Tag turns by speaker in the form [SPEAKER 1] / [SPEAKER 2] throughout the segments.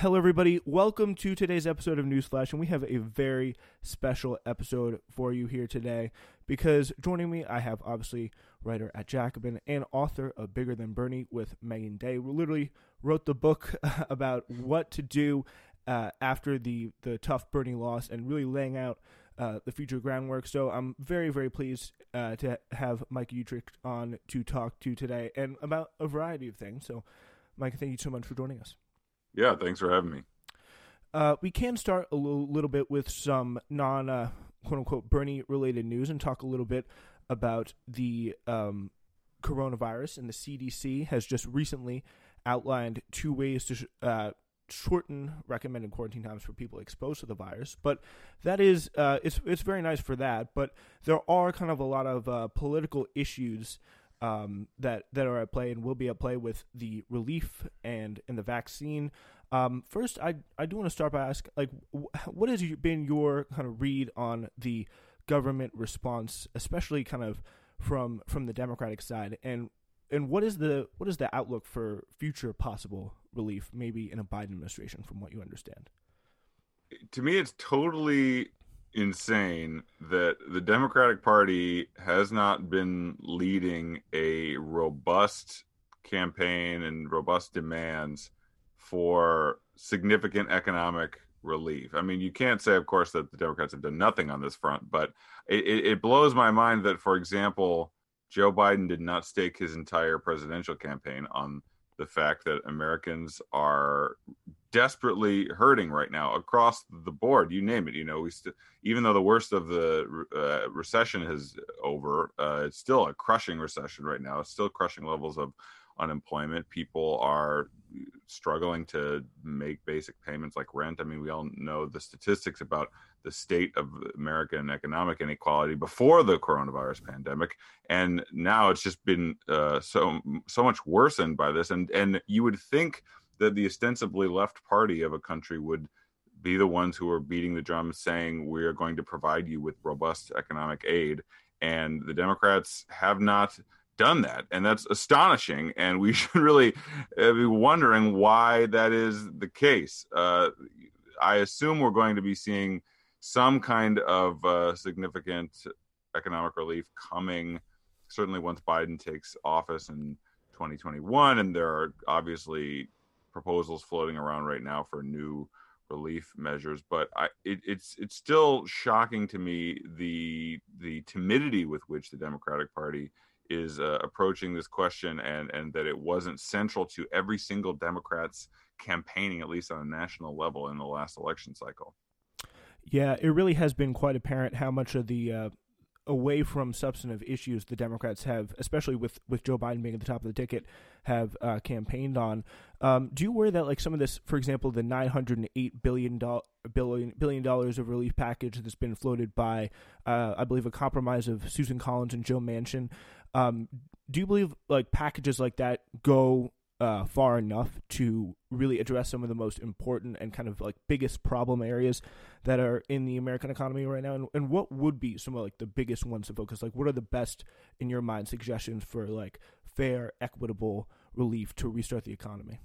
[SPEAKER 1] Hello, everybody. Welcome to today's episode of Newsflash, and we have a very special episode for you here today because joining me, I have obviously writer at Jacobin and author of Bigger Than Bernie with Meagan Day, who literally wrote the book about what to do uh, after the, the tough Bernie loss and really laying out uh, the future groundwork. So I'm very, very pleased uh, to have Mike Uetricht on to talk to today and about a variety of things. So, Mike, thank you so much for joining us.
[SPEAKER 2] Yeah, thanks for having me.
[SPEAKER 1] Uh, we can start a little, bit with some non uh, quote unquote Bernie related news and talk a little bit about the um, coronavirus. And the CDC has just recently outlined two ways to sh- uh, shorten recommended quarantine times for people exposed to the virus. But that is uh, it's it's very nice for that. But there are kind of a lot of uh, political issues um, that that are at play and will be at play with the relief and and the vaccine. Um, first, I I do want to start by asking, like, what has been your kind of read on the government response, especially kind of from from the Democratic side, and and what is the what is the outlook for future possible relief, maybe in a Biden administration, from what you understand?
[SPEAKER 2] To me, it's totally insane that the Democratic Party has not been leading a robust campaign and robust demands for significant economic relief. I mean, you can't say, of course, that the Democrats have done nothing on this front, but it, it blows my mind that, for example, Joe Biden did not stake his entire presidential campaign on the fact that Americans are desperately hurting right now across the board. You name it. You know, we st- even though the worst of the uh, recession is over, uh, it's still a crushing recession right now. It's still crushing levels of unemployment. People are struggling to make basic payments like rent. I mean, we all know the statistics about the state of American economic inequality before the coronavirus pandemic, and now it's just been uh, so so much worsened by this. And and you would think that the ostensibly left party of a country would be the ones who are beating the drum saying we are going to provide you with robust economic aid. And the democrats have not done that. And that's astonishing. And we should really uh, be wondering why that is the case. Uh, i assume we're going to be seeing some kind of uh, significant economic relief coming certainly once biden takes office in 2021 and there are obviously proposals floating around right now for new relief measures but I, it, it's it's still shocking to me the the timidity with which the democratic party is uh, approaching this question and and that it wasn't central to every single democrat's campaigning at least on a national level in the last election cycle.
[SPEAKER 1] Yeah it really has been quite apparent how much of the uh, away from substantive issues the Democrats have, especially with, with Joe Biden being at the top of the ticket, have uh, campaigned on. Um, do you worry that like some of this, for example, the nine hundred and eight billion billion billion dollars of relief package that's been floated by, uh, I believe, a compromise of Susan Collins and Joe Manchin. Um, do you believe like packages like that go uh, far enough to really address some of the most important and kind of like biggest problem areas that are in the American economy right now? And, and what would be some of like the biggest ones to focus? Like, what are the best in your mind suggestions for like fair, equitable relief to restart the economy?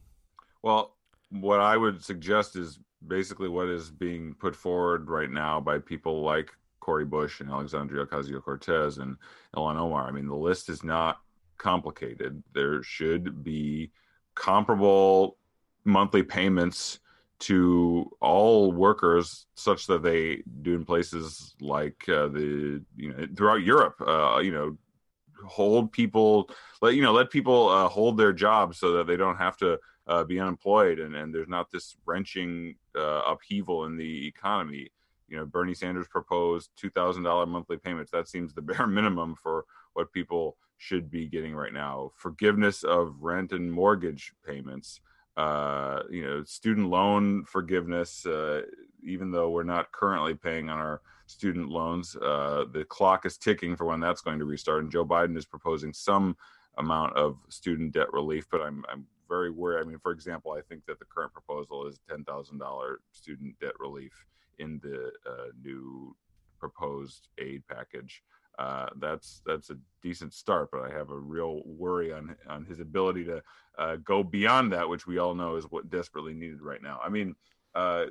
[SPEAKER 2] Well, what I would suggest is basically what is being put forward right now by people like Cori Bush and Alexandria Ocasio Cortez and Ilhan Omar. I mean, the list is not complicated. There should be comparable monthly payments to all workers such that they do in places like uh, the you know throughout Europe uh, you know hold people let you know let people uh, hold their jobs so that they don't have to uh, be unemployed and, and there's not this wrenching uh, upheaval in the economy you know Bernie Sanders proposed $2000 monthly payments that seems the bare minimum for what people should be getting right now. Forgiveness of rent and mortgage payments uh, you know student loan forgiveness uh, even though we're not currently paying on our student loans uh, the clock is ticking for when that's going to restart. And joe biden is proposing some amount of student debt relief but i'm, I'm very worried. I mean for example i think that the current proposal is $10000 student debt relief in the uh, new proposed aid package uh, that's that's a decent start. But I have a real worry on on his ability to uh, go beyond that, which we all know is what desperately needed right now. I mean, uh,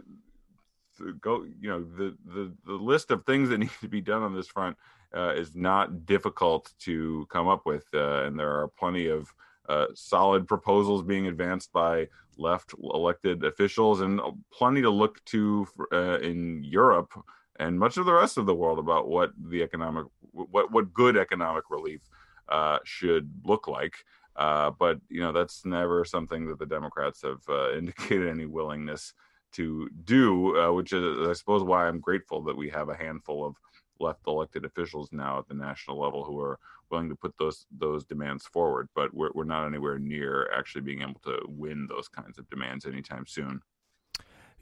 [SPEAKER 2] go you know the the the list of things that need to be done on this front uh, is not difficult to come up with, uh, and there are plenty of uh, solid proposals being advanced by left elected officials, and plenty to look to uh, in Europe and much of the rest of the world about what the economic what what good economic relief uh, should look like. Uh, but you know that's never something that the Democrats have uh, indicated any willingness to do, uh, which is, I suppose, why I'm grateful that we have a handful of left elected officials now at the national level who are willing to put those those demands forward. But we're we're not anywhere near actually being able to win those kinds of demands anytime soon.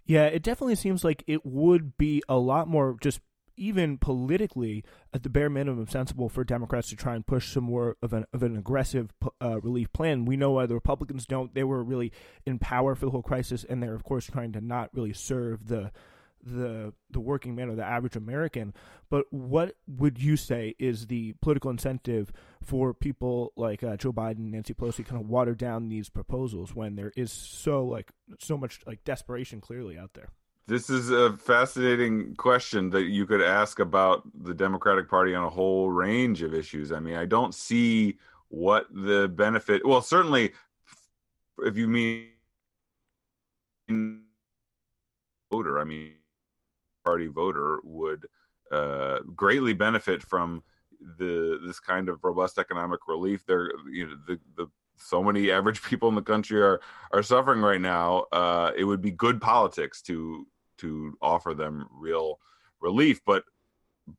[SPEAKER 1] Yeah, it definitely seems like it would be a lot more just even politically, at the bare minimum, sensible for Democrats to try and push some more of an of an aggressive uh, relief plan. We know why the Republicans don't. They were really in power for the whole crisis, and they're of course trying to not really serve the the the working man or the average American. But what would you say is the political incentive for people like uh, Joe Biden, and Nancy Pelosi, kind of water down these proposals when there is so like so much like desperation clearly out there?
[SPEAKER 2] This is a fascinating question that you could ask about the Democratic Party on a whole range of issues. I mean, I don't see what the benefit. Well, certainly, if you mean voter, I mean party voter would uh, greatly benefit from the this kind of robust economic relief. There, you know, the the so many average people in the country are are suffering right now. Uh, it would be good politics to to offer them real relief, but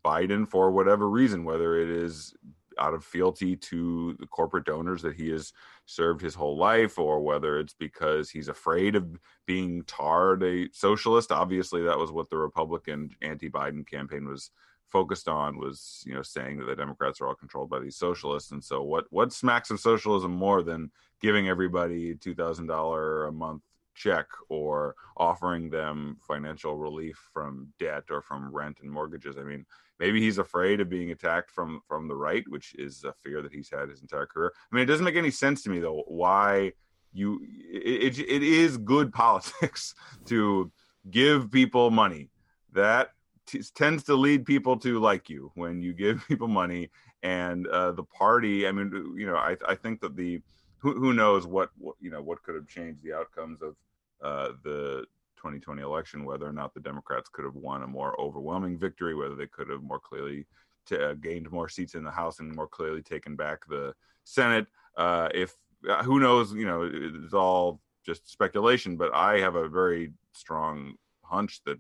[SPEAKER 2] Biden, for whatever reason, whether it is out of fealty to the corporate donors that he has served his whole life, or whether it's because he's afraid of being tarred a socialist. Obviously, that was what the Republican anti-Biden campaign was focused on was you know saying that the democrats are all controlled by these socialists and so what what smacks of socialism more than giving everybody $2000 a month check or offering them financial relief from debt or from rent and mortgages i mean maybe he's afraid of being attacked from from the right which is a fear that he's had his entire career. I mean it doesn't make any sense to me though why you it, it, it is good politics to give people money. That t- tends to lead people to like you when you give people money and uh, the party i mean you know i, I think that the who, who knows what, what you know what could have changed the outcomes of uh, the 2020 election, whether or not the Democrats could have won a more overwhelming victory, whether they could have more clearly t- uh, gained more seats in the House and more clearly taken back the Senate. Uh, if uh, who knows, you know, it's all just speculation, but I have a very strong hunch that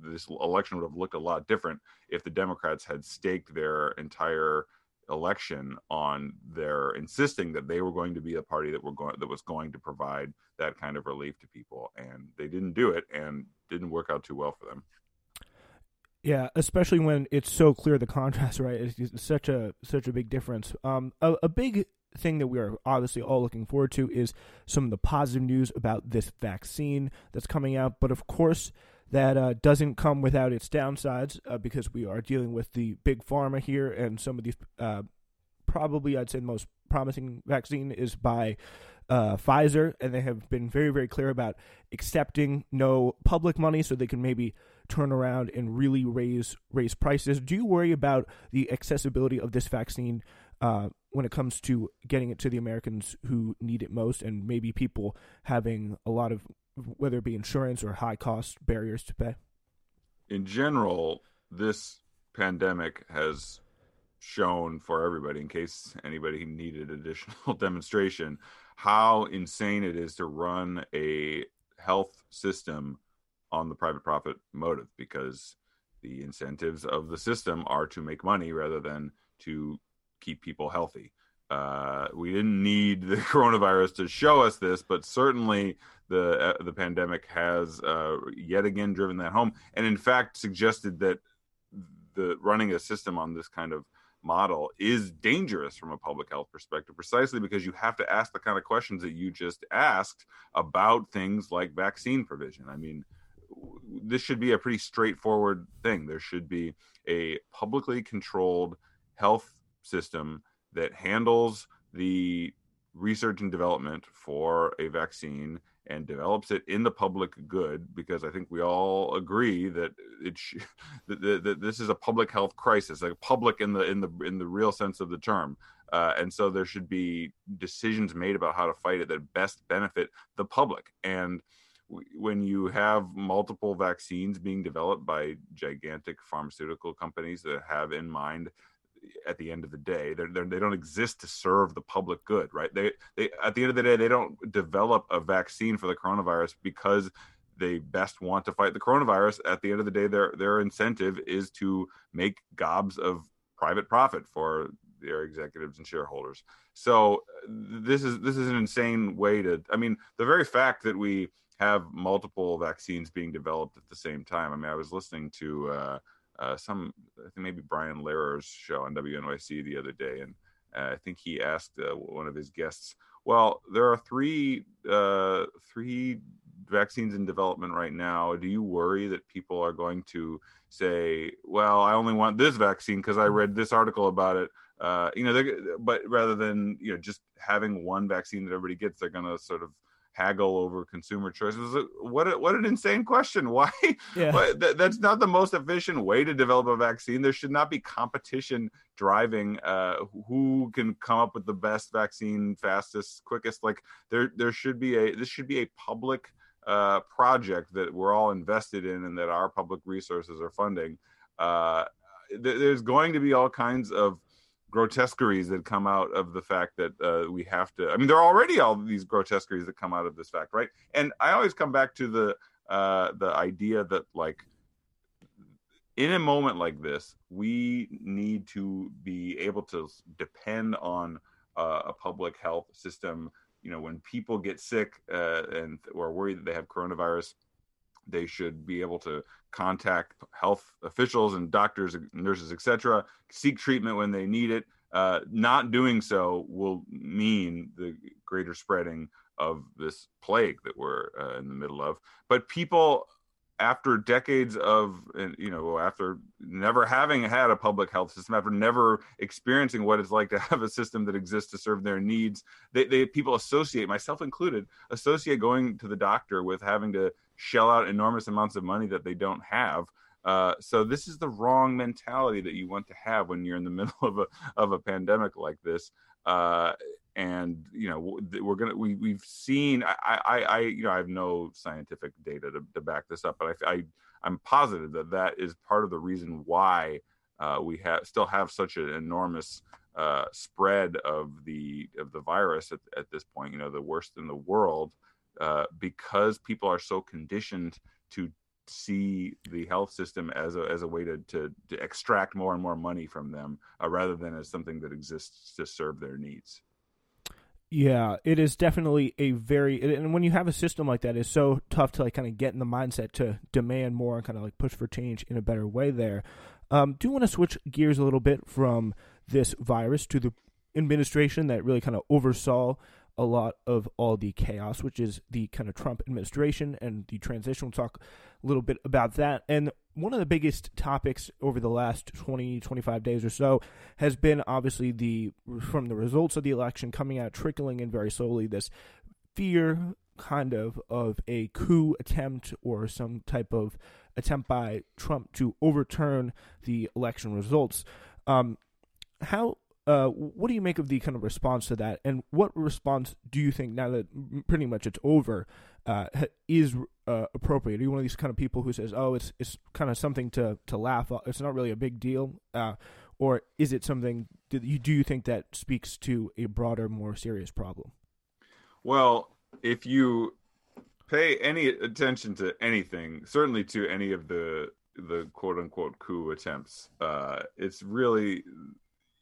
[SPEAKER 2] this election would have looked a lot different if the Democrats had staked their entire election on their insisting that they were going to be a party that were going that was going to provide that kind of relief to people and they didn't do it and didn't work out too well for them.
[SPEAKER 1] Yeah especially when it's so clear the contrast right it's, such a such a big difference. Um a, a big thing that we are obviously all looking forward to is some of the positive news about this vaccine that's coming out but of course that uh, doesn't come without its downsides uh, because we are dealing with the big pharma here, and some of these uh, probably I'd say the most promising vaccine is by uh, Pfizer, and they have been very very clear about accepting no public money, so they can maybe turn around and really raise raise prices. Do you worry about the accessibility of this vaccine? Uh, when it comes to getting it to the Americans who need it most, and maybe people having a lot of whether it be insurance or high cost barriers to pay?
[SPEAKER 2] In general, this pandemic has shown for everybody, in case anybody needed additional demonstration, how insane it is to run a health system on the private profit motive because the incentives of the system are to make money rather than to keep people healthy. Uh, we didn't need the coronavirus to show us this, but certainly the uh, the pandemic has uh, yet again driven that home, and in fact suggested that the running a system on this kind of model is dangerous from a public health perspective, precisely because you have to ask the kind of questions that you just asked about things like vaccine provision. I mean, this should be a pretty straightforward thing. There should be a publicly controlled health system that handles the research and development for a vaccine and develops it in the public good because I think we all agree that it sh- that, that, that, this is a public health crisis, like public in the in the in the real sense of the term. Uh, and so there should be decisions made about how to fight it that best benefit the public. And w- when you have multiple vaccines being developed by gigantic pharmaceutical companies that have in mind at the end of the day they're, they're, they do not exist to serve the public good right? They they at the end of the day they don't develop a vaccine for the coronavirus because they best want to fight the coronavirus. At the end of the day their their incentive is to make gobs of private profit for their executives and shareholders. So this is this is an insane way to i mean the very fact that we have multiple vaccines being developed at the same time i mean i was listening to uh, uh, some I think maybe Brian Lehrer's show on WNYC the other day, and uh, I think he asked uh, one of his guests, "Well, there are three uh, three vaccines in development right now. Do you worry that people are going to say, well, I only want this vaccine because I mm. read this article about it?" Uh, you know, but rather than you know just having one vaccine that everybody gets, they're going to sort of haggle over consumer choices. What a, what an insane question! Why? Yeah. that, that's not the most efficient way to develop a vaccine. There should not be competition driving uh, who can come up with the best vaccine fastest, quickest. Like there there should be a this should be a public uh, project that we're all invested in and that our public resources are funding. Uh, th- there's going to be all kinds of grotesqueries that come out of the fact that uh, we have to. I mean, there are already all these grotesqueries that come out of this fact, right? And I always come back to the uh, the idea that like in a moment like this, we need to be able to depend on uh, a public health system. You know, when people get sick uh, and or worried that they have coronavirus, they should be able to contact health officials and doctors, nurses, etc. Seek treatment when they need it. Uh, not doing so will mean the greater spreading of this plague that we're uh, in the middle of. But people, after decades of, you know, after never having had a public health system, after never experiencing what it's like to have a system that exists to serve their needs, they, they people associate, myself included, associate going to the doctor with having to shell out enormous amounts of money that they don't have. Uh, so this is the wrong mentality that you want to have when you're in the middle of a of a pandemic like this. Uh, and you know we're gonna we we've seen I, I I you know I have no scientific data to, to back this up, but I, I I'm positive that that is part of the reason why uh, we have still have such an enormous uh, spread of the of the virus at, at this point. You know, the worst in the world. Uh, because people are so conditioned to see the health system as a as a way to to, to extract more and more money from them uh, rather than as something that exists to serve their needs.
[SPEAKER 1] Yeah, it is definitely a very and when you have a system like that, it's so tough to like kind of get in the mindset to demand more and kind of like push for change in a better way. There, um, do want to switch gears a little bit from this virus to the administration that really kind of oversaw a lot of all the chaos, which is the kind of Trump administration and the transition. We'll talk a little bit about that. And one of the biggest topics over the last 20, 25 days or so has been obviously the from the results of the election coming out, trickling in very slowly, this fear kind of of a coup attempt or some type of attempt by Trump to overturn the election results. Um, how uh, what do you make of the kind of response to that, and what response do you think now that pretty much it's over uh, is uh, appropriate? Are you one of these kind of people who says, "Oh, it's it's kind of something to to laugh. It's not really a big deal," uh, or is it something? Do you do you think that speaks to a broader, more serious problem?
[SPEAKER 2] Well, if you pay any attention to anything, certainly to any of the the quote unquote coup attempts, uh, it's really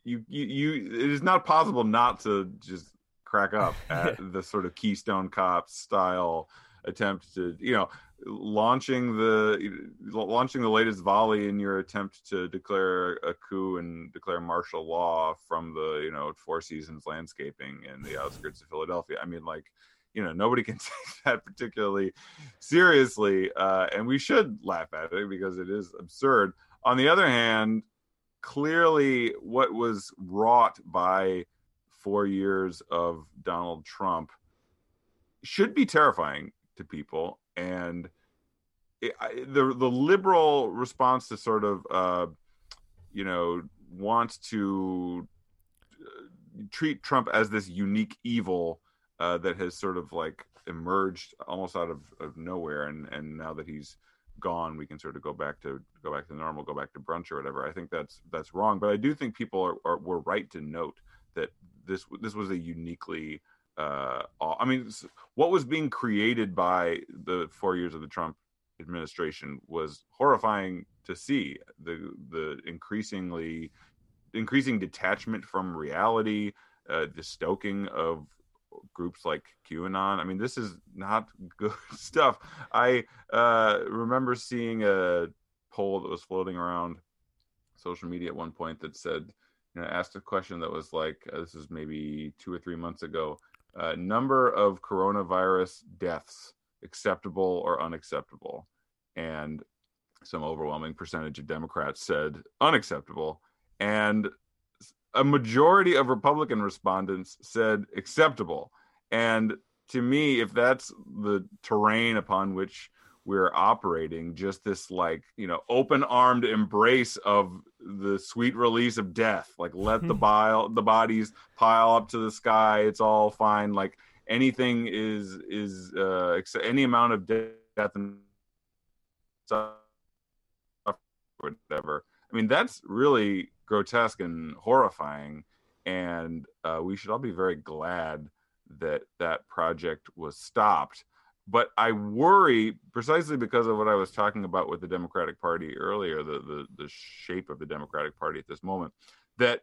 [SPEAKER 2] you, you you it is not possible not to just crack up at the sort of Keystone Cops style attempt to you know launching the launching the latest volley in your attempt to declare a coup and declare martial law from the you know Four Seasons landscaping in the outskirts of Philadelphia. I mean, like you know nobody can take that particularly seriously, uh, and we should laugh at it because it is absurd. On the other hand, clearly what was wrought by four years of Donald Trump should be terrifying to people, and it, the the liberal response to sort of uh, you know wants to uh, treat Trump as this unique evil uh, that has sort of like emerged almost out of, of nowhere, and and now that he's gone, we can sort of go back to go back to normal, go back to brunch or whatever. I think that's that's wrong, but I do think people are, are were right to note that this this was a uniquely uh, I mean, what was being created by the four years of the Trump administration was horrifying to see. The the increasingly increasing detachment from reality, uh, the stoking of groups like QAnon. I mean, this is not good stuff. I uh, remember seeing a poll that was floating around social media at one point that said, you know, asked a question that was like, uh, this is maybe two or three months ago, uh, number of coronavirus deaths acceptable or unacceptable, and some overwhelming percentage of Democrats said unacceptable, and a majority of Republican respondents said acceptable. And to me, if that's the terrain upon which we're operating, just this like, you know, open armed embrace of the sweet release of death, like let the bile the bodies pile up to the sky, it's all fine. Like anything is is uh any amount of death and stuff whatever. I mean, that's really grotesque and horrifying. And uh, we should all be very glad that that project was stopped. But I worry precisely because of what I was talking about with the Democratic Party earlier, the, the, the shape of the Democratic Party at this moment, that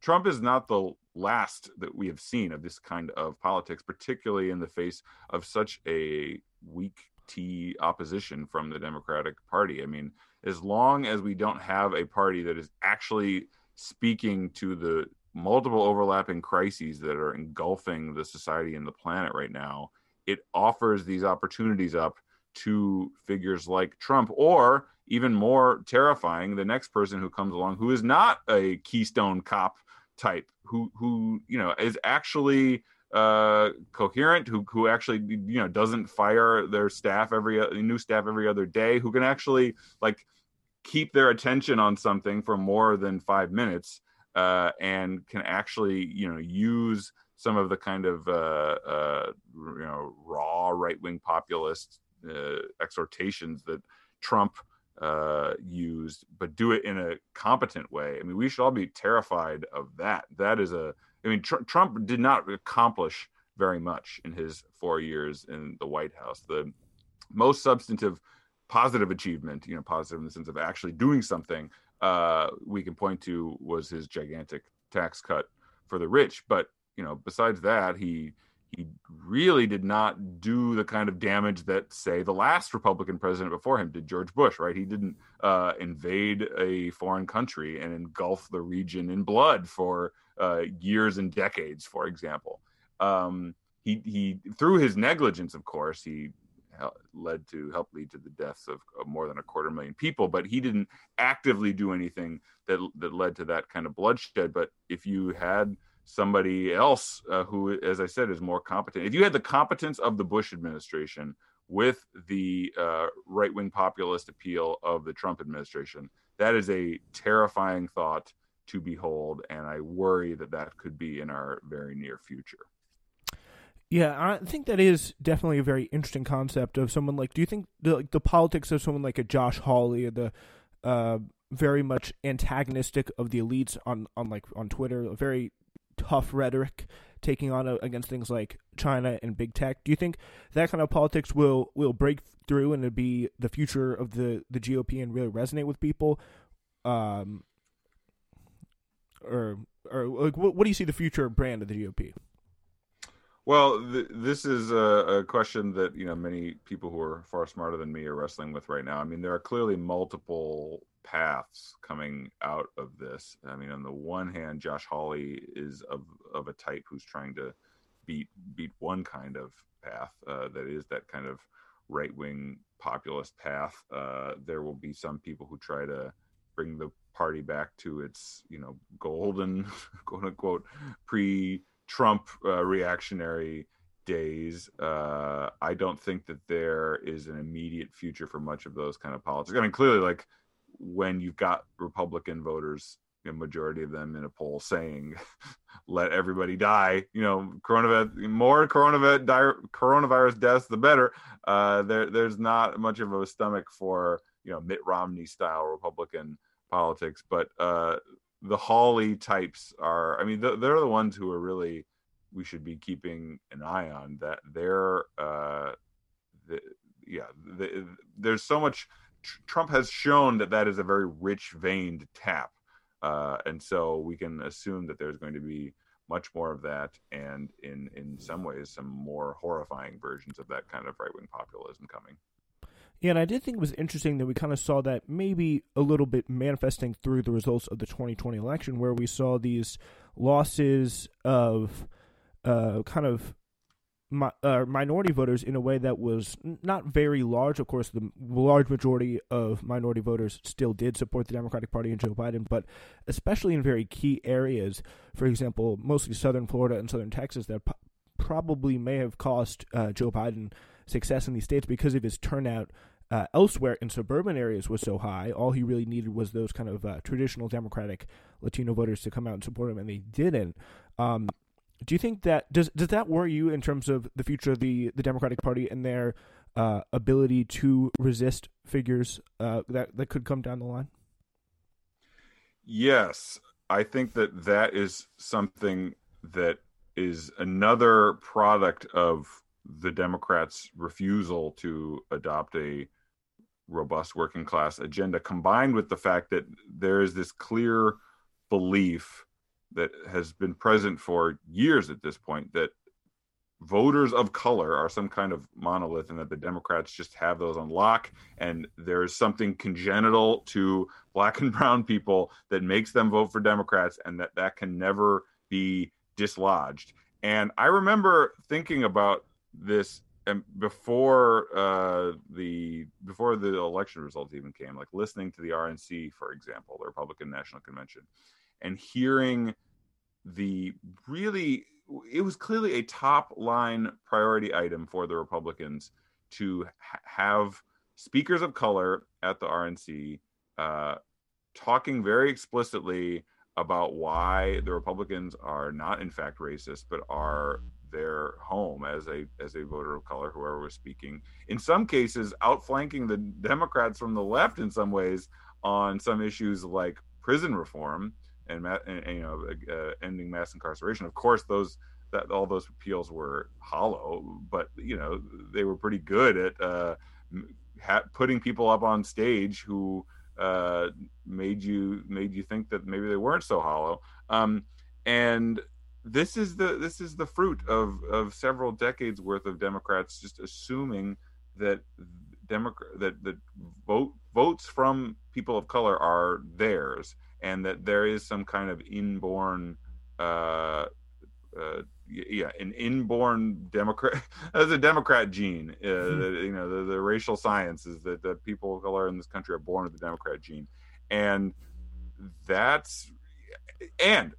[SPEAKER 2] Trump is not the last that we have seen of this kind of politics, particularly in the face of such a weak tea opposition from the Democratic Party. I mean, as long as we don't have a party that is actually speaking to the multiple overlapping crises that are engulfing the society and the planet right now, it offers these opportunities up to figures like Trump, or even more terrifying, the next person who comes along who is not a Keystone cop type, who who you know is actually uh coherent who who actually you know doesn't fire their staff every new staff every other day who can actually like keep their attention on something for more than five minutes uh, and can actually you know use some of the kind of uh, uh, you know raw right wing populist uh, exhortations that Trump uh, used, but do it in a competent way. I mean, we should all be terrified of that. That is a I mean, tr- Trump did not accomplish very much in his four years in the White House. The most substantive positive achievement, you know, positive in the sense of actually doing something, uh, we can point to was his gigantic tax cut for the rich. But you know, besides that, he he really did not do the kind of damage that, say, the last Republican president before him did, George Bush. Right? He didn't uh, invade a foreign country and engulf the region in blood for uh, years and decades. For example, um, he he through his negligence, of course, he led to help lead to the deaths of, of, more than a quarter million people but he didn't actively do anything that that led to that kind of bloodshed but if you had somebody else uh, who as i said is more competent if you had the competence of the bush administration with the uh, right-wing populist appeal of the trump administration that is a terrifying thought to behold and i worry that that could be in our very near future
[SPEAKER 1] yeah, I think that is definitely a very interesting concept of someone like. Do you think the like, the politics of someone like a Josh Hawley, the uh, very much antagonistic of the elites on on like on Twitter, a very tough rhetoric taking on against things like China and big tech. Do you think that kind of politics will will break through and be the future of the the GOP and really resonate with people? Um, or or like, what, what do you see the future brand of the GOP?
[SPEAKER 2] Well, th- this is a, a, question that you know many people who are far smarter than me are wrestling with right now. I mean, there are clearly multiple paths coming out of this. I mean, on the one hand, Josh Hawley is of of a type who's trying to beat beat one kind of path uh, that is that kind of right wing populist path. Uh, there will be some people who try to bring the party back to its you know golden quote unquote pre Trump uh, reactionary days. Uh, I don't think that there is an immediate future for much of those kind of politics. I mean, clearly, like when you've got Republican voters, a majority of them in a poll saying, "Let everybody die," you know, coronavirus, more coronavirus, coronavirus deaths, the better. Uh, there, there's not much of a stomach for you know Mitt Romney style Republican politics, but uh, the Hawley types are. I mean, they're the ones who are really we should be keeping an eye on. That they're, uh, the, yeah, the, there's so much. Trump has shown that that is a very rich veined tap, uh, and so we can assume that there's going to be much more of that, and in in some ways, some more horrifying versions of that kind of right wing populism coming.
[SPEAKER 1] And I did think it was interesting that we kind of saw that maybe a little bit manifesting through the results of the 2020 election, where we saw these losses of uh, kind of uh, minority voters in a way that was not very large. Of course, the large majority of minority voters still did support the Democratic Party and Joe Biden, but especially in very key areas, for example, mostly southern Florida and southern Texas, that probably may have cost uh, Joe Biden success in these states because of his turnout uh, elsewhere in suburban areas was so high. All he really needed was those kind of uh, traditional Democratic Latino voters to come out and support him, and they didn't. Um, do you think that does does that worry you in terms of the future of the the Democratic Party and their uh, ability to resist figures uh, that that could come down the line?
[SPEAKER 2] Yes, I think that that is something that is another product of the Democrats' refusal to adopt a robust working class agenda, combined with the fact that there is this clear belief that has been present for years at this point that voters of color are some kind of monolith and that the Democrats just have those on lock. And there is something congenital to black and brown people that makes them vote for Democrats and that that can never be dislodged. And I remember thinking about this and before uh, the before the election results even came, like listening to the RNC, for example, the Republican National Convention, and hearing the really it was clearly a top line priority item for the Republicans to ha- have speakers of color at the RNC uh, talking very explicitly about why the Republicans are not in fact racist, but are their home as a as a voter of color, whoever was speaking. In some cases, outflanking the Democrats from the left in some ways on some issues like prison reform and, and, you know uh, ending mass incarceration. Of course, those that all those appeals were hollow, but you know they were pretty good at uh, ha- putting people up on stage who uh, made you made you think that maybe they weren't so hollow. Um, and this is the this is the fruit of of several decades worth of Democrats just assuming that Democrat that the vote votes from people of color are theirs and that there is some kind of inborn uh, uh, yeah, an inborn Democrat as a Democrat gene. Uh, mm-hmm. you know, the, the, racial science is that the people of color in this country are born with the Democrat gene, and that's and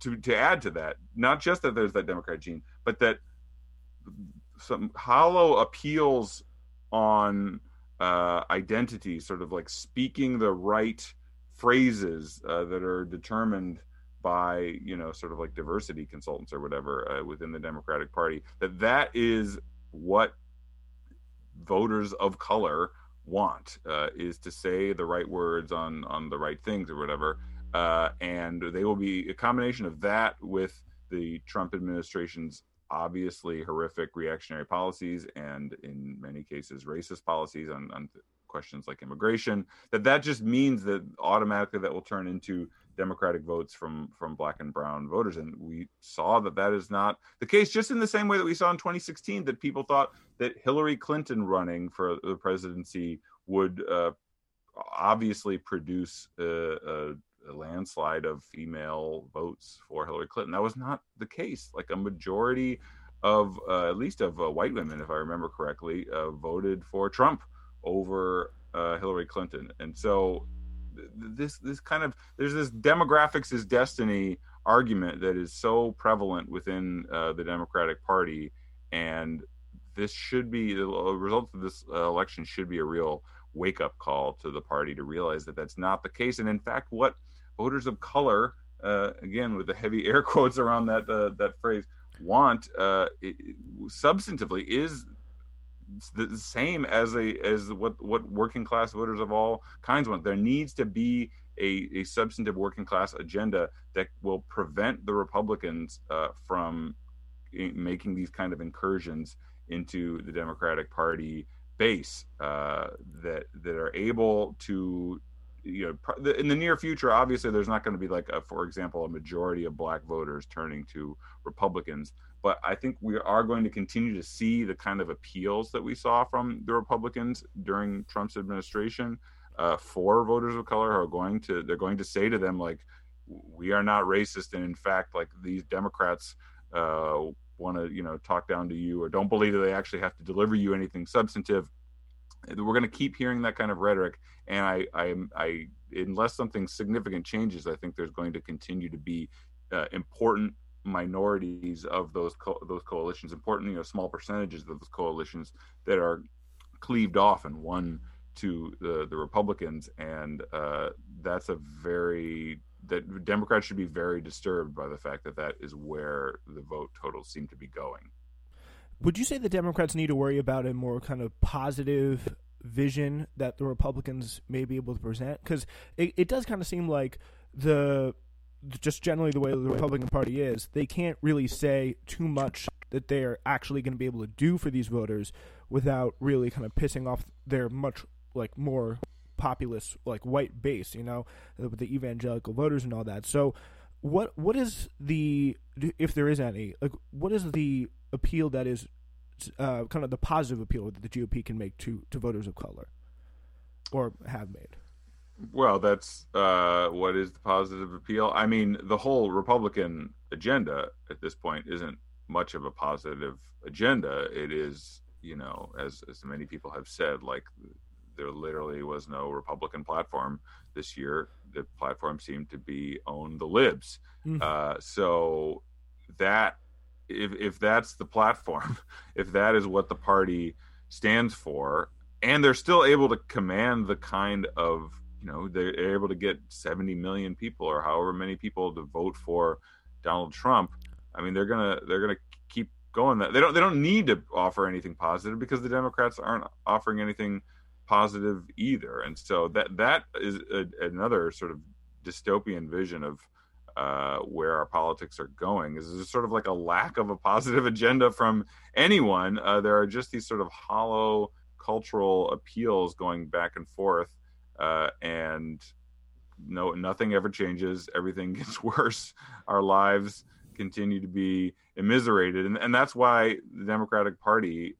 [SPEAKER 2] to to add to that, not just that there's that Democrat gene, but that some hollow appeals on uh, identity, sort of like speaking the right phrases uh, that are determined by you know sort of like diversity consultants or whatever uh, within the Democratic Party. That that is what voters of color want uh, is to say the right words on on the right things or whatever uh, and they will be a combination of that with the Trump administration's obviously horrific reactionary policies and in many cases racist policies on, on questions like immigration that that just means that automatically that will turn into democratic votes from from black and brown voters. And we saw that that is not the case just in the same way that we saw in 2016 that people thought that hillary clinton running for the presidency would uh, obviously produce a, a a landslide of female votes for Hillary Clinton. That was not the case. Like a majority of, uh, at least of uh, white women, if I remember correctly, uh, voted for Trump over uh, Hillary Clinton. And so this this kind of there's this demographics is destiny argument that is so prevalent within uh, the Democratic Party, and this should be the result of this uh, election should be a real wake up call to the party to realize that that's not the case, and in fact, what voters of color, uh, again with the heavy air quotes around that uh, that phrase, want uh, it, substantively is the same as a as what what working class voters of all kinds want. There needs to be a, a substantive working class agenda that will prevent the Republicans uh, from making these kind of incursions into the Democratic Party base uh, that that are able to you know in the near future obviously there's not going to be like a, for example a majority of black voters turning to republicans but i think we are going to continue to see the kind of appeals that we saw from the republicans during trump's administration. Uh, for voters of color are going to they're going to say to them like we are not racist and in fact like these democrats uh, want to you know talk down to you or don't believe that they actually have to deliver you anything substantive we're going to keep hearing that kind of rhetoric and i i i unless something significant changes i think there's going to continue to be uh, important minorities of those co- those coalitions important you know small percentages of those coalitions that are cleaved off and won to the the Republicans, and uh, that's a very that Democrats should be very disturbed by the fact that that is where the vote totals seem to be going.
[SPEAKER 1] Would you say the Democrats need to worry about a more kind of positive vision that the Republicans may be able to present? Because it, it does kind of seem like the just generally the way the Republican Party is, they can't really say too much that they're actually going to be able to do for these voters without really kind of pissing off their much like more populist like white base, you know, with the evangelical voters and all that. So what what is the if there is any like what is the appeal that is uh, kind of the positive appeal that the GOP can make to to voters of color or have made?
[SPEAKER 2] Well, that's uh, what is the positive appeal. I mean, the whole Republican agenda at this point isn't much of a positive agenda. It is, you know, as as many people have said, like there literally was no Republican platform this year. The platform seemed to be own the libs. Mm. Uh, so that if if that's the platform, if that is what the party stands for, and they're still able to command the kind of you know they're able to get 70 million people or however many people to vote for Donald Trump. I mean they're gonna they're gonna keep going that they don't they don't need to offer anything positive because the Democrats aren't offering anything positive either. And so that that is a, another sort of dystopian vision of uh, where our politics are going. Is there's sort of like a lack of a positive agenda from anyone. Uh, there are just these sort of hollow cultural appeals going back and forth, uh, and no nothing ever changes. Everything gets worse. Our lives continue to be immiserated, and, and that's why the Democratic Party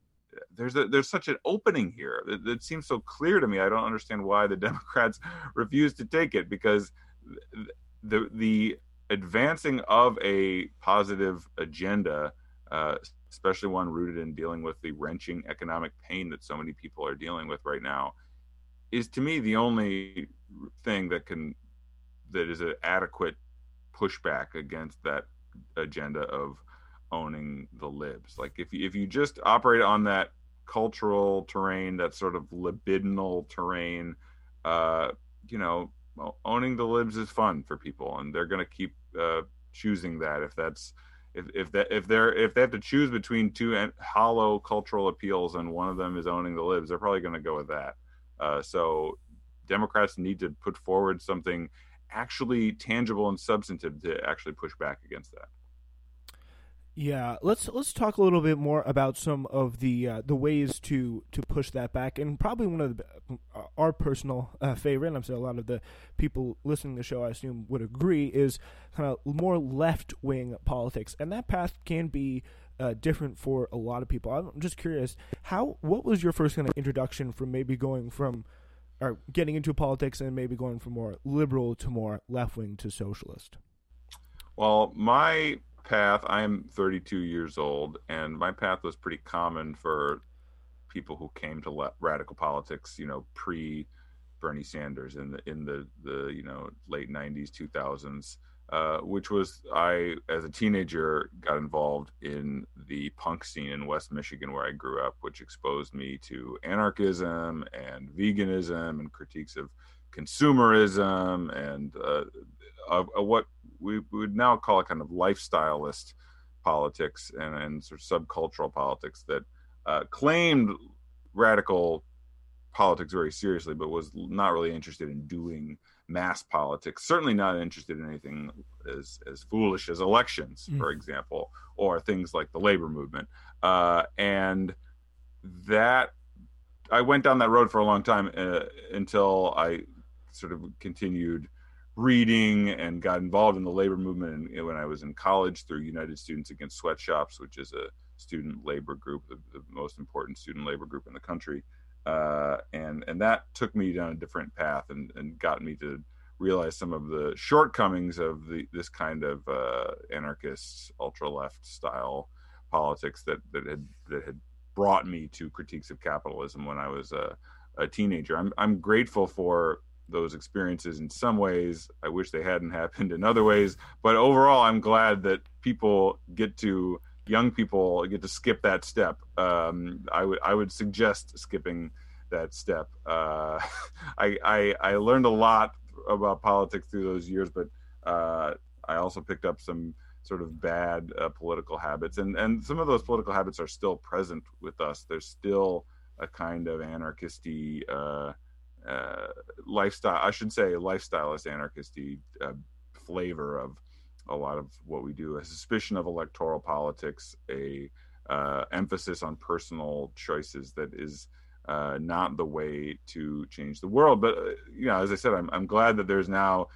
[SPEAKER 2] there's a, there's such an opening here. It, it, seems so clear to me. I don't understand why the Democrats refuse to take it because the the advancing of a positive agenda, uh, especially one rooted in dealing with the wrenching economic pain that so many people are dealing with right now, is to me the only thing that can that is an adequate pushback against that agenda of owning the libs. Like if you, if you just operate on that cultural terrain, that sort of libidinal terrain, uh, you know, owning the libs is fun for people, and they're going to keep uh, choosing that if that's if if that if they're if they have to choose between two hollow cultural appeals and one of them is owning the libs, they're probably going to go with that. Uh, so Democrats need to put forward something actually tangible and substantive to actually push back against that.
[SPEAKER 1] Yeah, let's let's talk a little bit more about some of the uh, the ways to to push that back, and probably one of the, uh, our personal uh, favorite, and I'm sure a lot of the people listening to the show, I assume, would agree, is kind of more left wing politics, and that path can be uh, different for a lot of people. I'm just curious, how what was your first kind of introduction from maybe going from or getting into politics and maybe going from more liberal to more left wing to socialist?
[SPEAKER 2] Well, my path i'm 32 years old and my path was pretty common for people who came to le- radical politics you know pre Bernie Sanders in the in the the you know late '90s, 2000s. Uh, which was I, as a teenager, got involved in the punk scene in West Michigan, where I grew up, which exposed me to anarchism and veganism and critiques of consumerism and uh, of, of what we would now call it kind of lifestylist politics and, and sort of subcultural politics that uh, claimed radical politics very seriously, but was not really interested in doing mass politics. Certainly not interested in anything as as foolish as elections, mm. for example, or things like the labor movement. Uh, and that I went down that road for a long time uh, until I sort of continued reading and got involved in the labor movement when I was in college through United Students Against Sweatshops, which is a student labor group, the, the most important student labor group in the country. Uh, and and that took me down a different path and, and got me to realize some of the shortcomings of the this kind of uh, anarchist ultra left style politics that that had that had brought me to critiques of capitalism when I was a, a teenager. I'm I'm grateful for those experiences in some ways. I wish they hadn't happened in other ways. But overall, I'm glad that people get to young people get to skip that step. Um, I would I would suggest skipping that step. Uh, I, I, I learned a lot about politics through those years, but uh, I also picked up some sort of bad uh, political habits, and and some of those political habits are still present with us. There's still a kind of anarchisty uh, lifestyle. I should say lifestylist anarchisty uh, flavor of a lot of what we do. A suspicion of electoral politics, a uh, emphasis on personal choices that is uh, not the way to change the world. But uh, you know, as I said, I'm I'm glad that there's now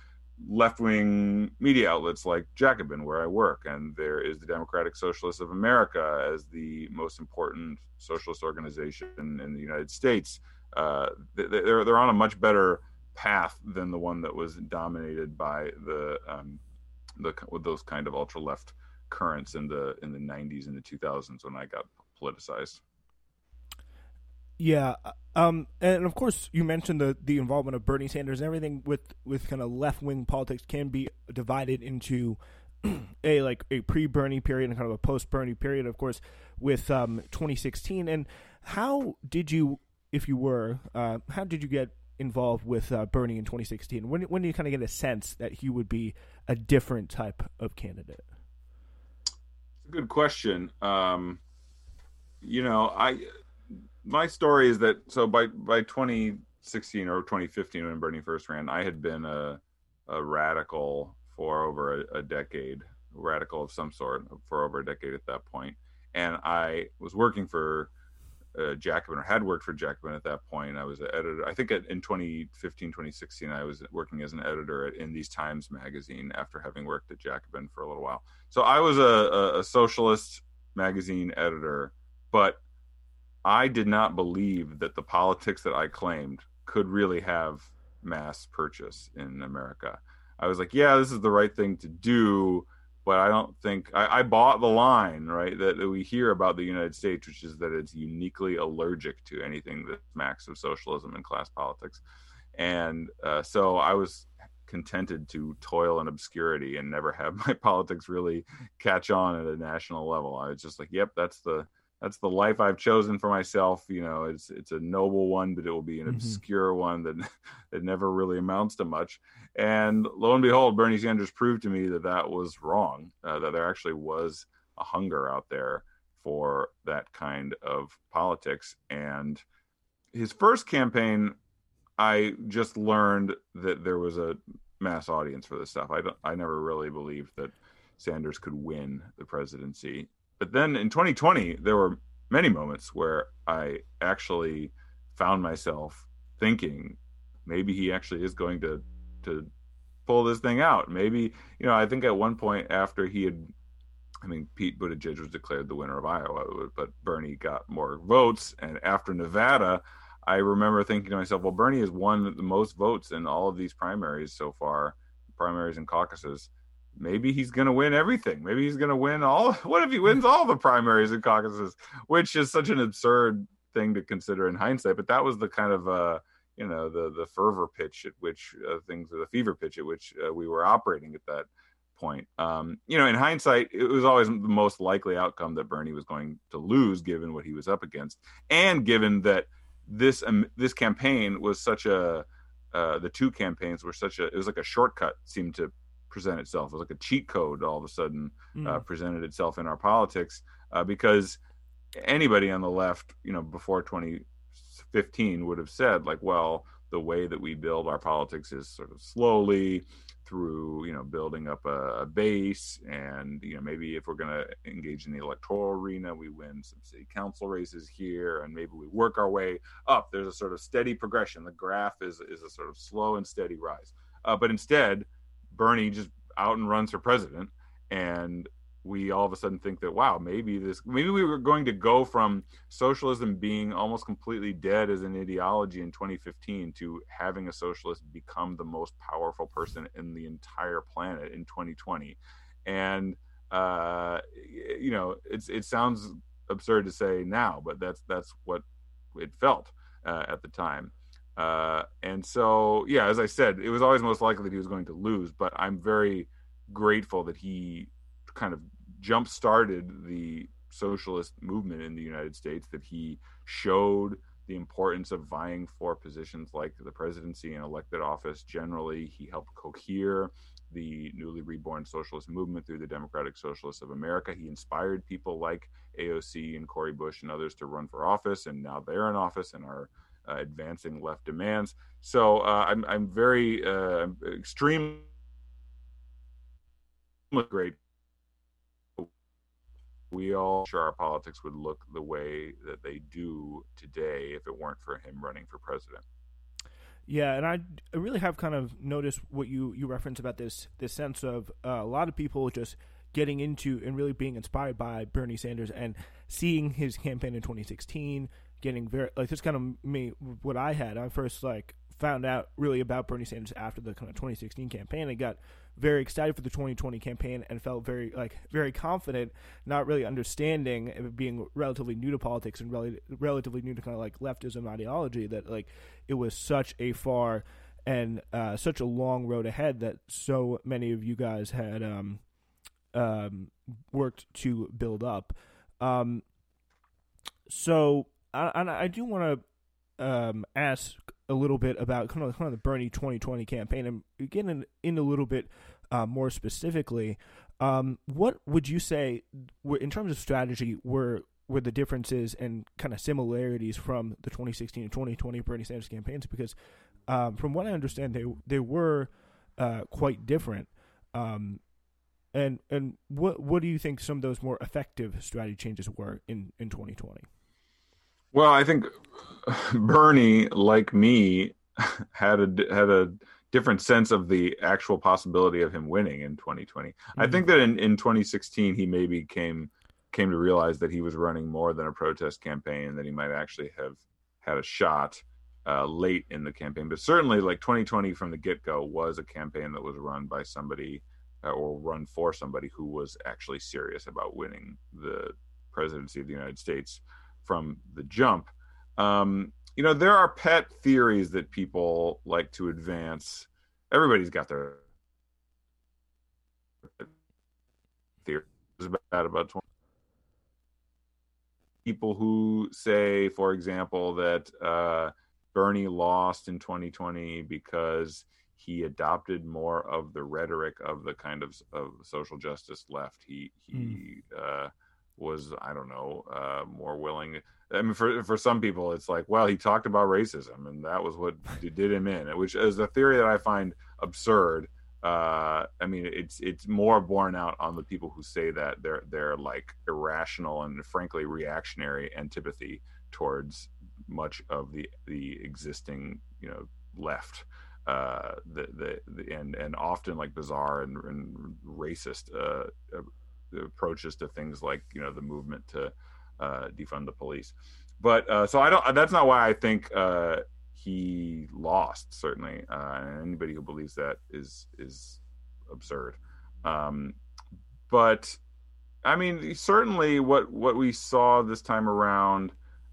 [SPEAKER 2] left-wing media outlets like Jacobin, where I work, and there is the Democratic Socialists of America as the most important socialist organization in the United States uh, they're they're on a much better path than the one that was dominated by the um, the with those kind of ultra left currents in the in the 90s and the 2000s when I got politicized.
[SPEAKER 1] Yeah, uh, um, and of course you mentioned the the involvement of Bernie Sanders and everything with with kind of left wing politics can be divided into a like a pre Bernie period and kind of a post Bernie period. Of course, with um, 2016, and how did you if you were, uh, how did you get involved with uh, Bernie in 2016? When when do you kind of get a sense that he would be a different type of candidate?
[SPEAKER 2] Good question. Um, you know, I my story is that so by by 2016 or 2015 when Bernie first ran, I had been a a radical for over a, a decade, radical of some sort for over a decade at that point, and I was working for uh, Jacobin or had worked for Jacobin at that point. I was an editor. I think in 2015, 2016, I was working as an editor at In These Times magazine after having worked at Jacobin for a little while. So I was a, a socialist magazine editor, but I did not believe that the politics that I claimed could really have mass purchase in America. I was like, yeah, this is the right thing to do but I don't think I, I, bought the line right that, that, we hear about the United States, which is that it's uniquely allergic to anything that smacks of socialism and class politics, and uh, so I was contented to toil in obscurity and never have my politics really catch on at a national level. I was just like, yep, that's the that's the life I've chosen for myself. You know, it's it's a noble one, but it will be an mm-hmm. obscure one that that never really amounts to much. And lo and behold, Bernie Sanders proved to me that that was wrong. Uh, that there actually was a hunger out there for that kind of politics. And his first campaign, I just learned that there was a mass audience for this stuff. I don't, I never really believed that Sanders could win the presidency but then in 2020, there were many moments where I actually found myself thinking maybe he actually is going to to pull this thing out. Maybe you know I think at one point after he had, I mean Pete Buttigieg was declared the winner of Iowa, but Bernie got more votes, and after Nevada. I remember thinking to myself, well, Bernie has won the most votes in all of these primaries so far, primaries and caucuses maybe he's going to win everything. Maybe he's going to win all. What if he wins all the primaries and caucuses, which is such an absurd thing to consider in hindsight. But that was the kind of uh, you know the the fervor pitch at which uh, things, the fever pitch at which uh, we were operating at that point. Um, you know, in hindsight, it was always the most likely outcome that Bernie was going to lose, given what he was up against, and given that this um, this campaign was such a uh, the two campaigns were such a it was like a shortcut seemed to present itself. It was like a cheat code all of a sudden mm. uh, presented itself in our politics uh, because anybody on the left, you know, before 2015 would have said like, well, the way that we build our politics is sort of slowly through you know building up a, a, base and you know maybe if we're going to engage in the electoral arena we win some city council races here and maybe we work our way up there's a sort of steady progression the graph is is a sort of slow and steady rise uh, but instead bernie just out and runs for president. And we all of a sudden think that wow maybe this maybe we were going to go from socialism being almost completely dead as an ideology in 2015 to having a socialist become the most powerful person in the entire planet in 2020 and uh you know it's it sounds absurd to say now but that's that's what it felt uh, at the time uh and so yeah as i said it was always most likely that he was going to lose but i'm very grateful that he kind of jump started the socialist movement in the United States, that he showed the importance of vying for positions like the presidency and elected office generally. He helped cohere the newly reborn socialist movement through the Democratic Socialists of America. He inspired people like AOC and Cori Bush and others to run for office, and now they're in office and are advancing left demands. So uh, I'm, I'm very uh, extremely great we all sure our politics would look the way that they do today if it weren't for him running for president.
[SPEAKER 1] Yeah, and I, I really have kind of noticed what you you reference about this this sense of uh, a lot of people just getting into and really being inspired by Bernie Sanders and seeing his campaign in 2016, getting very like this kind of me what I had. I first like found out really about Bernie Sanders after the kind of 2016 campaign. I got very excited for the 2020 campaign and felt very like very confident, not really understanding being relatively new to politics and rel- relatively new to kind of like leftism ideology that like it was such a far and uh, such a long road ahead that so many of you guys had um, um, worked to build up. Um, so I, I do want to um, ask a little bit about kind of, kind of the Bernie 2020 campaign and getting in a little bit uh, more specifically. Um, what would you say, in terms of strategy, were were the differences and kind of similarities from the 2016 and 2020 Bernie Sanders campaigns? Because um, from what I understand, they they were uh, quite different. Um, and and what what do you think some of those more effective strategy changes were in in 2020?
[SPEAKER 2] Well, I think Bernie, like me, had a had a different sense of the actual possibility of him winning in 2020. Mm-hmm. I think that in, in 2016 he maybe came came to realize that he was running more than a protest campaign, that he might actually have had a shot uh, late in the campaign. But certainly, like 2020 from the get go was a campaign that was run by somebody uh, or run for somebody who was actually serious about winning the presidency of the United States from the jump. Um, you know, there are pet theories that people like to advance. Everybody's got their theories about about 20 people who say, for example, that uh, Bernie lost in 2020 because he adopted more of the rhetoric of the kind of, of social justice left. He he mm. uh, was I don't know uh, more willing. I mean, for for some people, it's like, well, he talked about racism, and that was what did him in, which is a theory that I find absurd. Uh, I mean, it's it's more borne out on the people who say that they're they're like irrational and frankly reactionary antipathy towards much of the the existing you know left uh the, the, the and and often like bizarre and, and racist uh, approaches to things like you know the movement to uh, defund the police. But uh, so I don't. That's not why I think uh, he lost. Certainly, uh, anybody who believes that is is absurd. Um, but I mean, certainly what what we saw this time around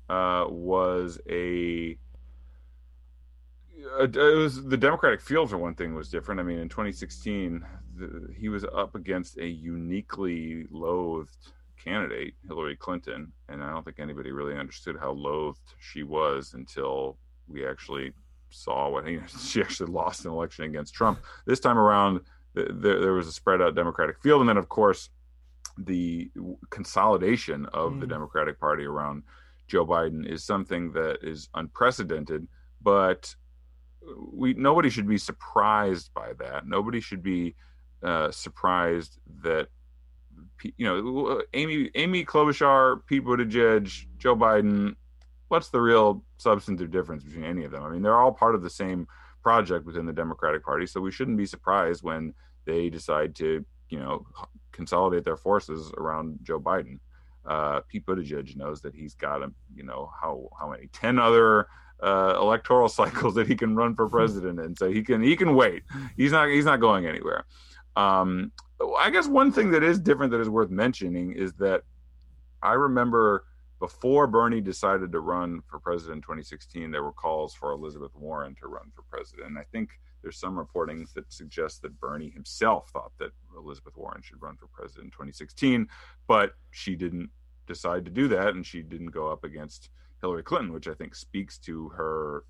[SPEAKER 2] uh, was a uh, it was the Democratic field for one thing was different. I mean, in 2016, the, he was up against a uniquely loathed candidate, Hillary Clinton, and I don't think anybody really understood how loathed she was until we actually saw what she actually lost an election against Trump. This time around, there, there was a spread out Democratic field, and then of course the consolidation of mm. the Democratic Party around Joe Biden is something that is unprecedented, but we nobody should be surprised by that. Nobody should be uh, surprised that you know Amy Amy Klobuchar, Pete Buttigieg, Joe Biden. What's the real substantive difference between any of them? I mean, they're all part of the same project within the Democratic Party, so we shouldn't be surprised when they decide to you know consolidate their forces around Joe Biden. Uh, Pete Buttigieg knows that he's got a you know how how many ten other uh, electoral cycles that he can run for president, and so he can he can wait. He's not he's not going anywhere. Um, I guess one thing that is different that is worth mentioning is that I remember before Bernie decided to run for president in 2016, there were calls for Elizabeth Warren to run for president. And I think there's some reporting that suggests that Bernie himself thought that Elizabeth Warren should run for president in 2016, but she didn't decide to do that, and she didn't go up against Hillary Clinton, which I think speaks to her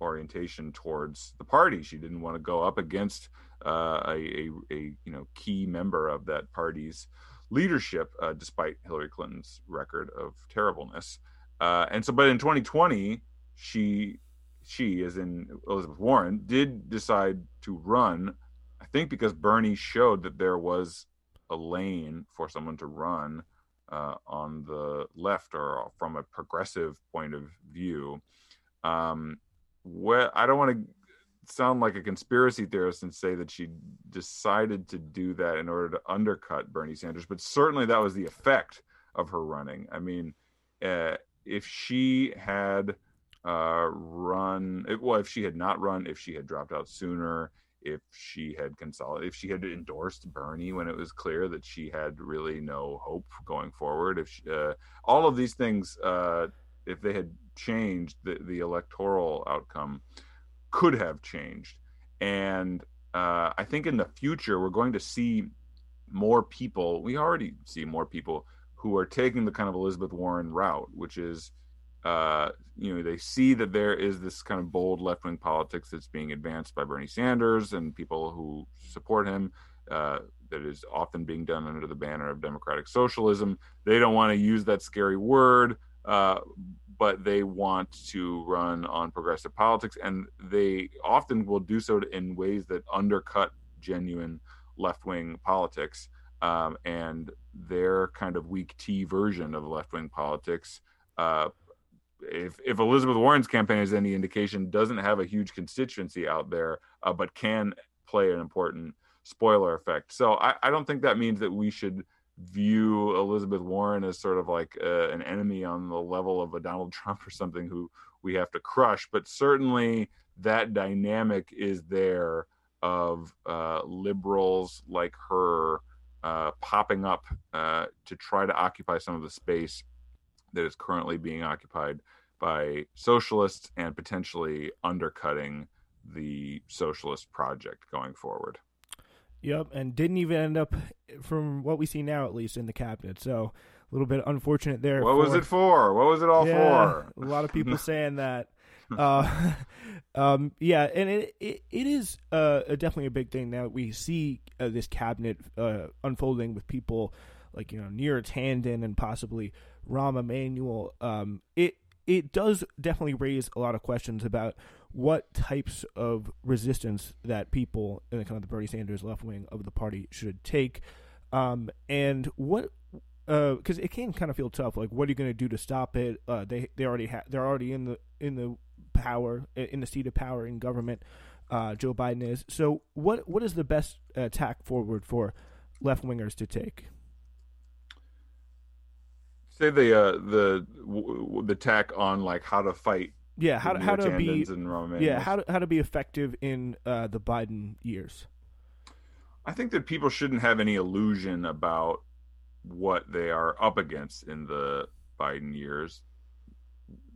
[SPEAKER 2] orientation towards the party. She didn't want to go up against uh, a, a, a, you know key member of that party's leadership, uh, despite Hillary Clinton's record of terribleness. Uh, and so, but in 2020, she she, as in Elizabeth Warren, did decide to run. I think because Bernie showed that there was a lane for someone to run uh, on the left or from a progressive point of view. Um, what I don't want to sound like a conspiracy theorist and say that she decided to do that in order to undercut Bernie Sanders, but certainly that was the effect of her running. I mean, uh, if she had uh, run, well, if she had not run, if she had dropped out sooner, if she had consolidated, if she had endorsed Bernie when it was clear that she had really no hope going forward, if she, uh, all of these things, uh, if they had changed, the, the electoral outcome could have changed. And uh, I think in the future, we're going to see more people. We already see more people who are taking the kind of Elizabeth Warren route, which is uh, you know, they see that there is this kind of bold left wing politics that's being advanced by Bernie Sanders and people who support him. Uh, that is often being done under the banner of democratic socialism. They don't want to use that scary word, uh, but they want to run on progressive politics, and they often will do so in ways that undercut genuine left wing politics. Um, and their kind of weak tea version of left wing politics uh, if if Elizabeth Warren's campaign is any indication, doesn't have a huge constituency out there, uh, but can play an important spoiler effect. So I, I, don't think that means that we should view Elizabeth Warren as sort of like uh, an enemy on the level of a Donald Trump or something who we have to crush. But certainly that dynamic is there of uh, liberals like her uh, popping up uh, to try to occupy some of the space that is currently being occupied by socialists and potentially undercutting the socialist project going forward.
[SPEAKER 1] Yep, and didn't even end up, from what we see now at least, in the cabinet. So a little bit unfortunate there.
[SPEAKER 2] What for, was it for? What was it all yeah, for?
[SPEAKER 1] a lot of people saying that. Uh, um, yeah, and it it, it is uh, definitely a big thing now. We see uh, this cabinet uh, unfolding with people like you know Neera Tanden and possibly Rahm Emanuel. Um, it it does definitely raise a lot of questions about what types of resistance that people in the kind of the Bernie Sanders left wing of the party should take, um, and what because uh, it can kind of feel tough. Like, what are you going to do to stop it? Uh, they they already ha- they're already in the in the power in the seat of power in government. Uh, Joe Biden is. So, what what is the best attack forward for left wingers to take?
[SPEAKER 2] say the uh, the the tack on like how to fight.
[SPEAKER 1] Yeah, how to, how to be yeah how to, how to be effective in uh, the Biden years.
[SPEAKER 2] I think that people shouldn't have any illusion about what they are up against in the Biden years.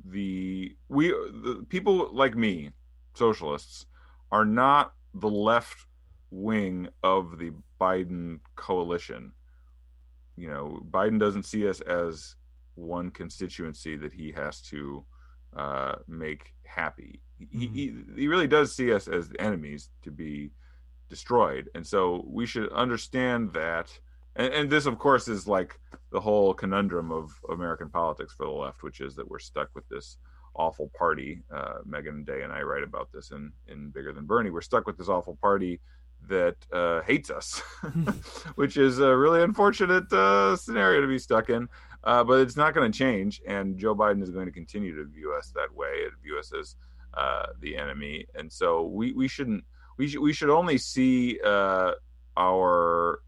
[SPEAKER 2] The we the people like me socialists are not the left wing of the Biden coalition. You know, Biden doesn't see us as one constituency that he has to uh, make happy. He, mm-hmm. he, he really does see us as enemies to be destroyed, and so we should understand that. And, and this, of course, is like the whole conundrum of American politics for the left, which is that we're stuck with this awful party. Uh, Meagan Day and I write about this in in Bigger Than Bernie. We're stuck with this awful party that uh, hates us, which is a really unfortunate uh, scenario to be stuck in. Uh, but it's not going to change, and Joe Biden is going to continue to view us that way, and view us as uh, the enemy. And so we we shouldn't we should we should only see uh, our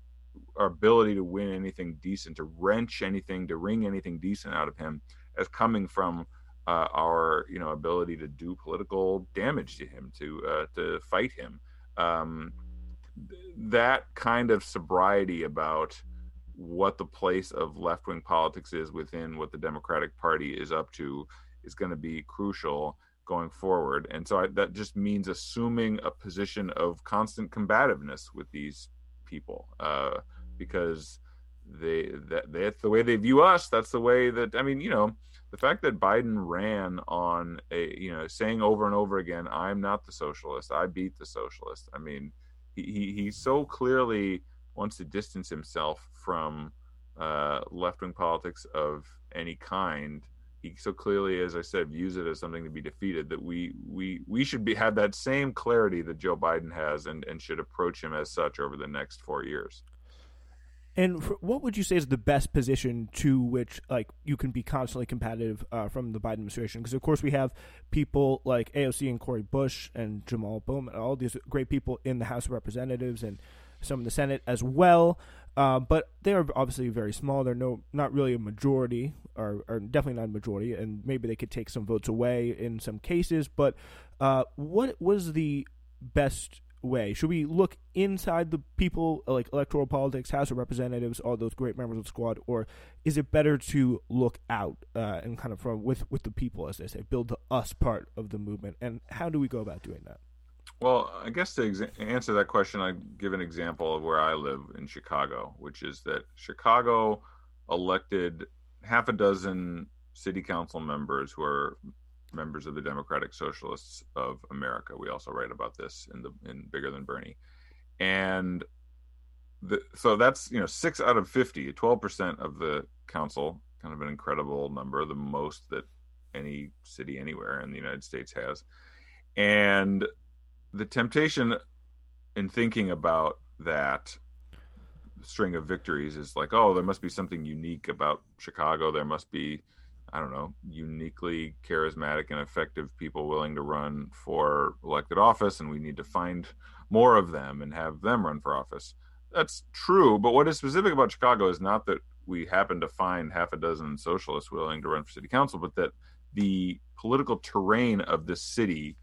[SPEAKER 2] our ability to win anything decent, to wrench anything, to wring anything decent out of him, as coming from uh, our you know ability to do political damage to him, to uh, to fight him. Um, that kind of sobriety about what the place of left wing politics is within what the Democratic Party is up to is going to be crucial going forward. And so I, that just means assuming a position of constant combativeness with these people uh, because they that that's the way they view us. That's the way that I mean, you know, the fact that Biden ran on a you know saying over and over again, "I'm not the socialist. I beat the socialist." I mean he, he, so clearly wants to distance himself from uh, left wing politics of any kind. He so clearly, as I said, views it as something to be defeated. That we we we should be have that same clarity that Joe Biden has, and and should approach him as such over the next four years.
[SPEAKER 1] And what would you say is the best position to which like you can be constantly competitive uh, from the Biden administration? Because of course we have people like AOC and Cori Bush and Jamal Bowman, all these great people in the House of Representatives and some in the Senate as well. Uh, but they are obviously very small. They're no not really a majority, or, or, definitely not a majority, and maybe they could take some votes away in some cases. But uh, what was the best way? Should we look inside the people, like electoral politics, House of Representatives, all those great members of the squad, or is it better to look out uh, and kind of from with with the people, as they say, build the us part of the movement? And how do we go about doing that?
[SPEAKER 2] Well, I guess to answer that question, I give an example of where I live in Chicago, which is that Chicago elected half a dozen city council members who are members of the Democratic Socialists of America. We also write about this in the in Bigger Than Bernie, and the, so that's you know six out of 50, 12 percent of the council, kind of an incredible number, the most that any city anywhere in the United States has, and the temptation in thinking about that string of victories is like, oh, there must be something unique about Chicago. There must be I don't know, uniquely charismatic and effective people willing to run for elected office, and we need to find more of them and have them run for office. That's true, but what is specific about Chicago is not that we happen to find half a dozen socialists willing to run for city council, but that the political terrain of this city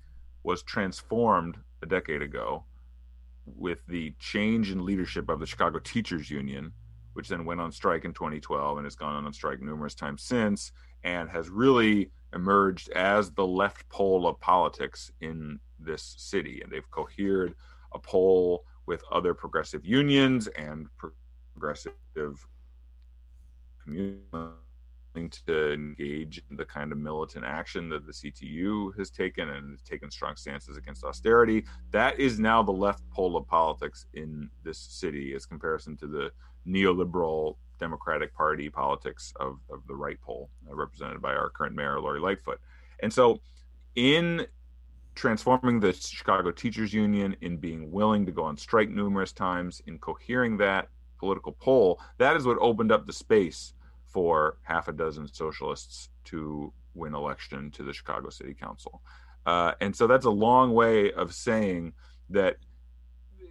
[SPEAKER 2] was transformed a decade ago with the change in leadership of the Chicago Teachers Union, which then went on strike in 2012 and has gone on strike numerous times since and has really emerged as the left pole of politics in this city. And they've cohered a pole with other progressive unions and progressive communities to engage in the kind of militant action that the CTU has taken and has taken strong stances against austerity. That is now the left pole of politics in this city as comparison to the neoliberal Democratic Party politics of, of the right pole, uh, represented by our current mayor, Lori Lightfoot. And so, in transforming the Chicago Teachers Union, in being willing to go on strike numerous times, in cohering that political pole, that is what opened up the space for half a dozen socialists to win election to the Chicago City Council. Uh, and so that's a long way of saying that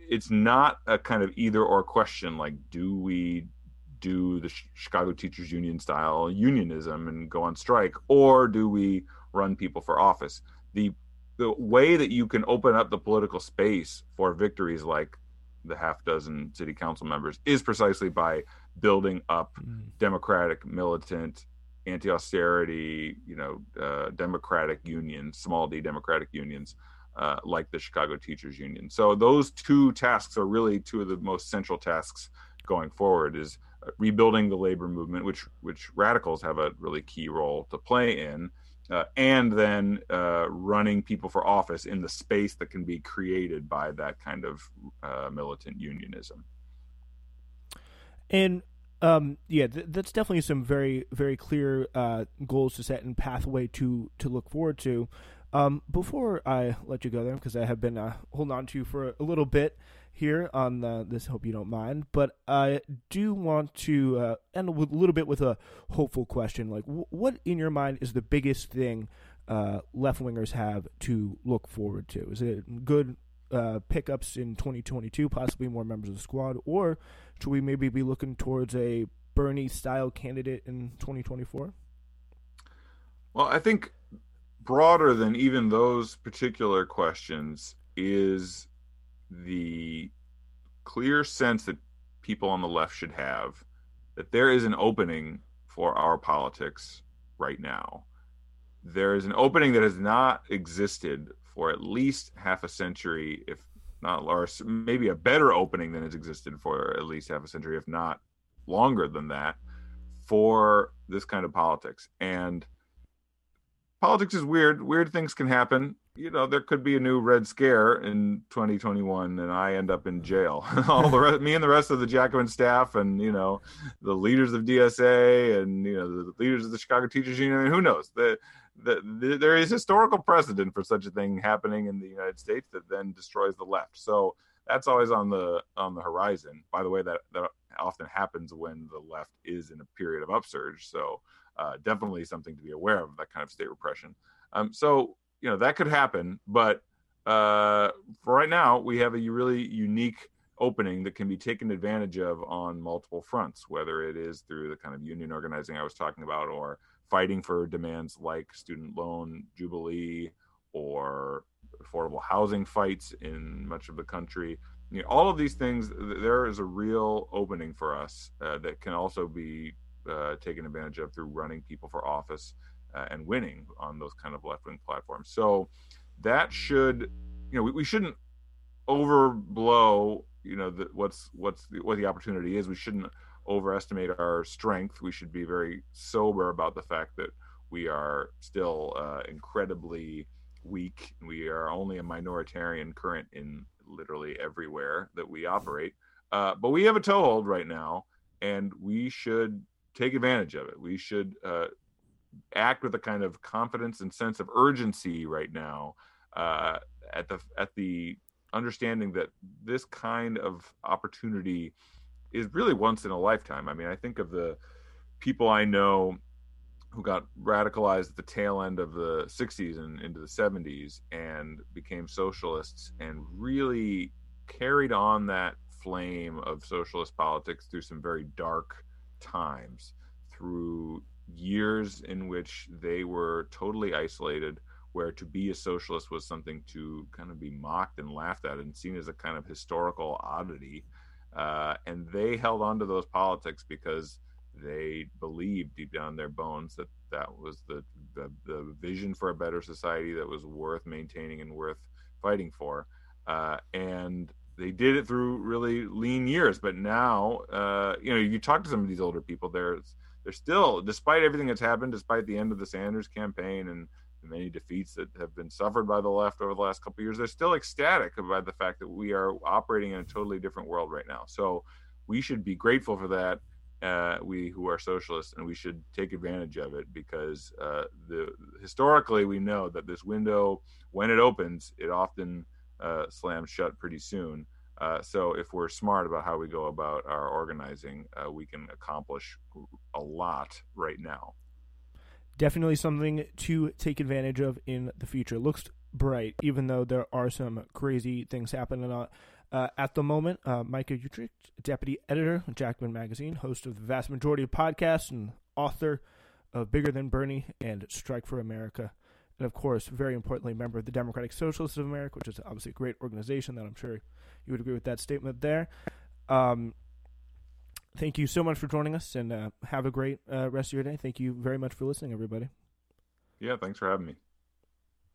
[SPEAKER 2] it's not a kind of either or question like do we do the Chicago Teachers Union style unionism and go on strike, or do we run people for office? The the way that you can open up the political space for victories like the half dozen city council members is precisely by building up mm. democratic militant anti-austerity, you know, uh, democratic unions, small d democratic unions, uh, like the Chicago Teachers Union. So those two tasks are really two of the most central tasks going forward. Is uh, rebuilding the labor movement, which which radicals have a really key role to play in, uh, and then uh, running people for office in the space that can be created by that kind of uh, militant unionism.
[SPEAKER 1] And um, yeah, th- that's definitely some very very clear uh, goals to set and pathway to to look forward to. Um, before I let you go there, because I have been uh, holding on to you for a little bit here on the, this, hope you don't mind, but I do want to uh, end with a little bit with a hopeful question. Like, w- what in your mind is the biggest thing uh, left wingers have to look forward to? Is it good uh, pickups in 2022, possibly more members of the squad, or should we maybe be looking towards a Bernie style candidate in 2024?
[SPEAKER 2] Well, I think broader than even those particular questions is the clear sense that people on the left should have that there is an opening for our politics right now. There is an opening that has not existed for at least half a century, if not, maybe a better opening than has existed for at least half a century, if not longer than that, for this kind of politics. And politics is weird. Weird things can happen. You know, there could be a new Red Scare in 2021, and I end up in jail. All the rest, me and the rest of the Jacobin staff, and you know, the leaders of DSA, and you know, the leaders of the Chicago Teachers Union. I mean, who knows? The, the, the, there is historical precedent for such a thing happening in the United States that then destroys the left. So that's always on the on the horizon. By the way, that that often happens when the left is in a period of upsurge. So uh, definitely something to be aware of that kind of state repression. Um, so you know that could happen, but uh, for right now, we have a really unique opening that can be taken advantage of on multiple fronts, whether it is through the kind of union organizing I was talking about, or fighting for demands like student loan jubilee or affordable housing fights in much of the country. You know, all of these things, there is a real opening for us uh, that can also be uh, taken advantage of through running people for office uh, and winning on those kind of left wing platforms. So that should, you know, we, we shouldn't overblow, you know, the, what's what's the, what the opportunity is. We shouldn't overestimate our strength. We should be very sober about the fact that we are still uh, incredibly weak. We are only a minoritarian current in literally everywhere that we operate. Uh, but we have a toehold right now, and we should take advantage of it. We should uh, act with a kind of confidence and sense of urgency right now uh, at the at the understanding that this kind of opportunity is really once in a lifetime. I mean, I think of the people I know who got radicalized at the tail end of the 60s and into the 70s and became socialists and really carried on that flame of socialist politics through some very dark times through years in which they were totally isolated where to be a socialist was something to kind of be mocked and laughed at and seen as a kind of historical oddity uh, and they held on to those politics because they believed deep down their bones that that was the, the, the vision for a better society that was worth maintaining and worth fighting for uh, and they did it through really lean years. But now, uh, you know, you talk to some of these older people, they're they're still, despite everything that's happened, despite the end of the Sanders campaign and the many defeats that have been suffered by the left over the last couple years, they're still ecstatic about the fact that we are operating in a totally different world right now. So we should be grateful for that. Uh, we who are socialists, and we should take advantage of it because uh, the historically we know that this window, when it opens, it often uh, slams shut pretty soon. Uh, so if we're smart about how we go about our organizing, uh, we can accomplish a lot right now.
[SPEAKER 1] Definitely something to take advantage of in the future. Looks bright, even though there are some crazy things happening uh, at the moment. Uh, Micah Uetricht, deputy editor of Jacobin Magazine, host of the vast majority of podcasts, and author of Bigger Than Bernie and Strike for America and of course, very importantly, member of the Democratic Socialists of America, which is obviously a great organization that I'm sure you would agree with that statement there. Um, thank you so much for joining us, and uh, have a great uh, rest of your day. Thank you very much for listening, everybody.
[SPEAKER 2] Yeah, thanks for having me.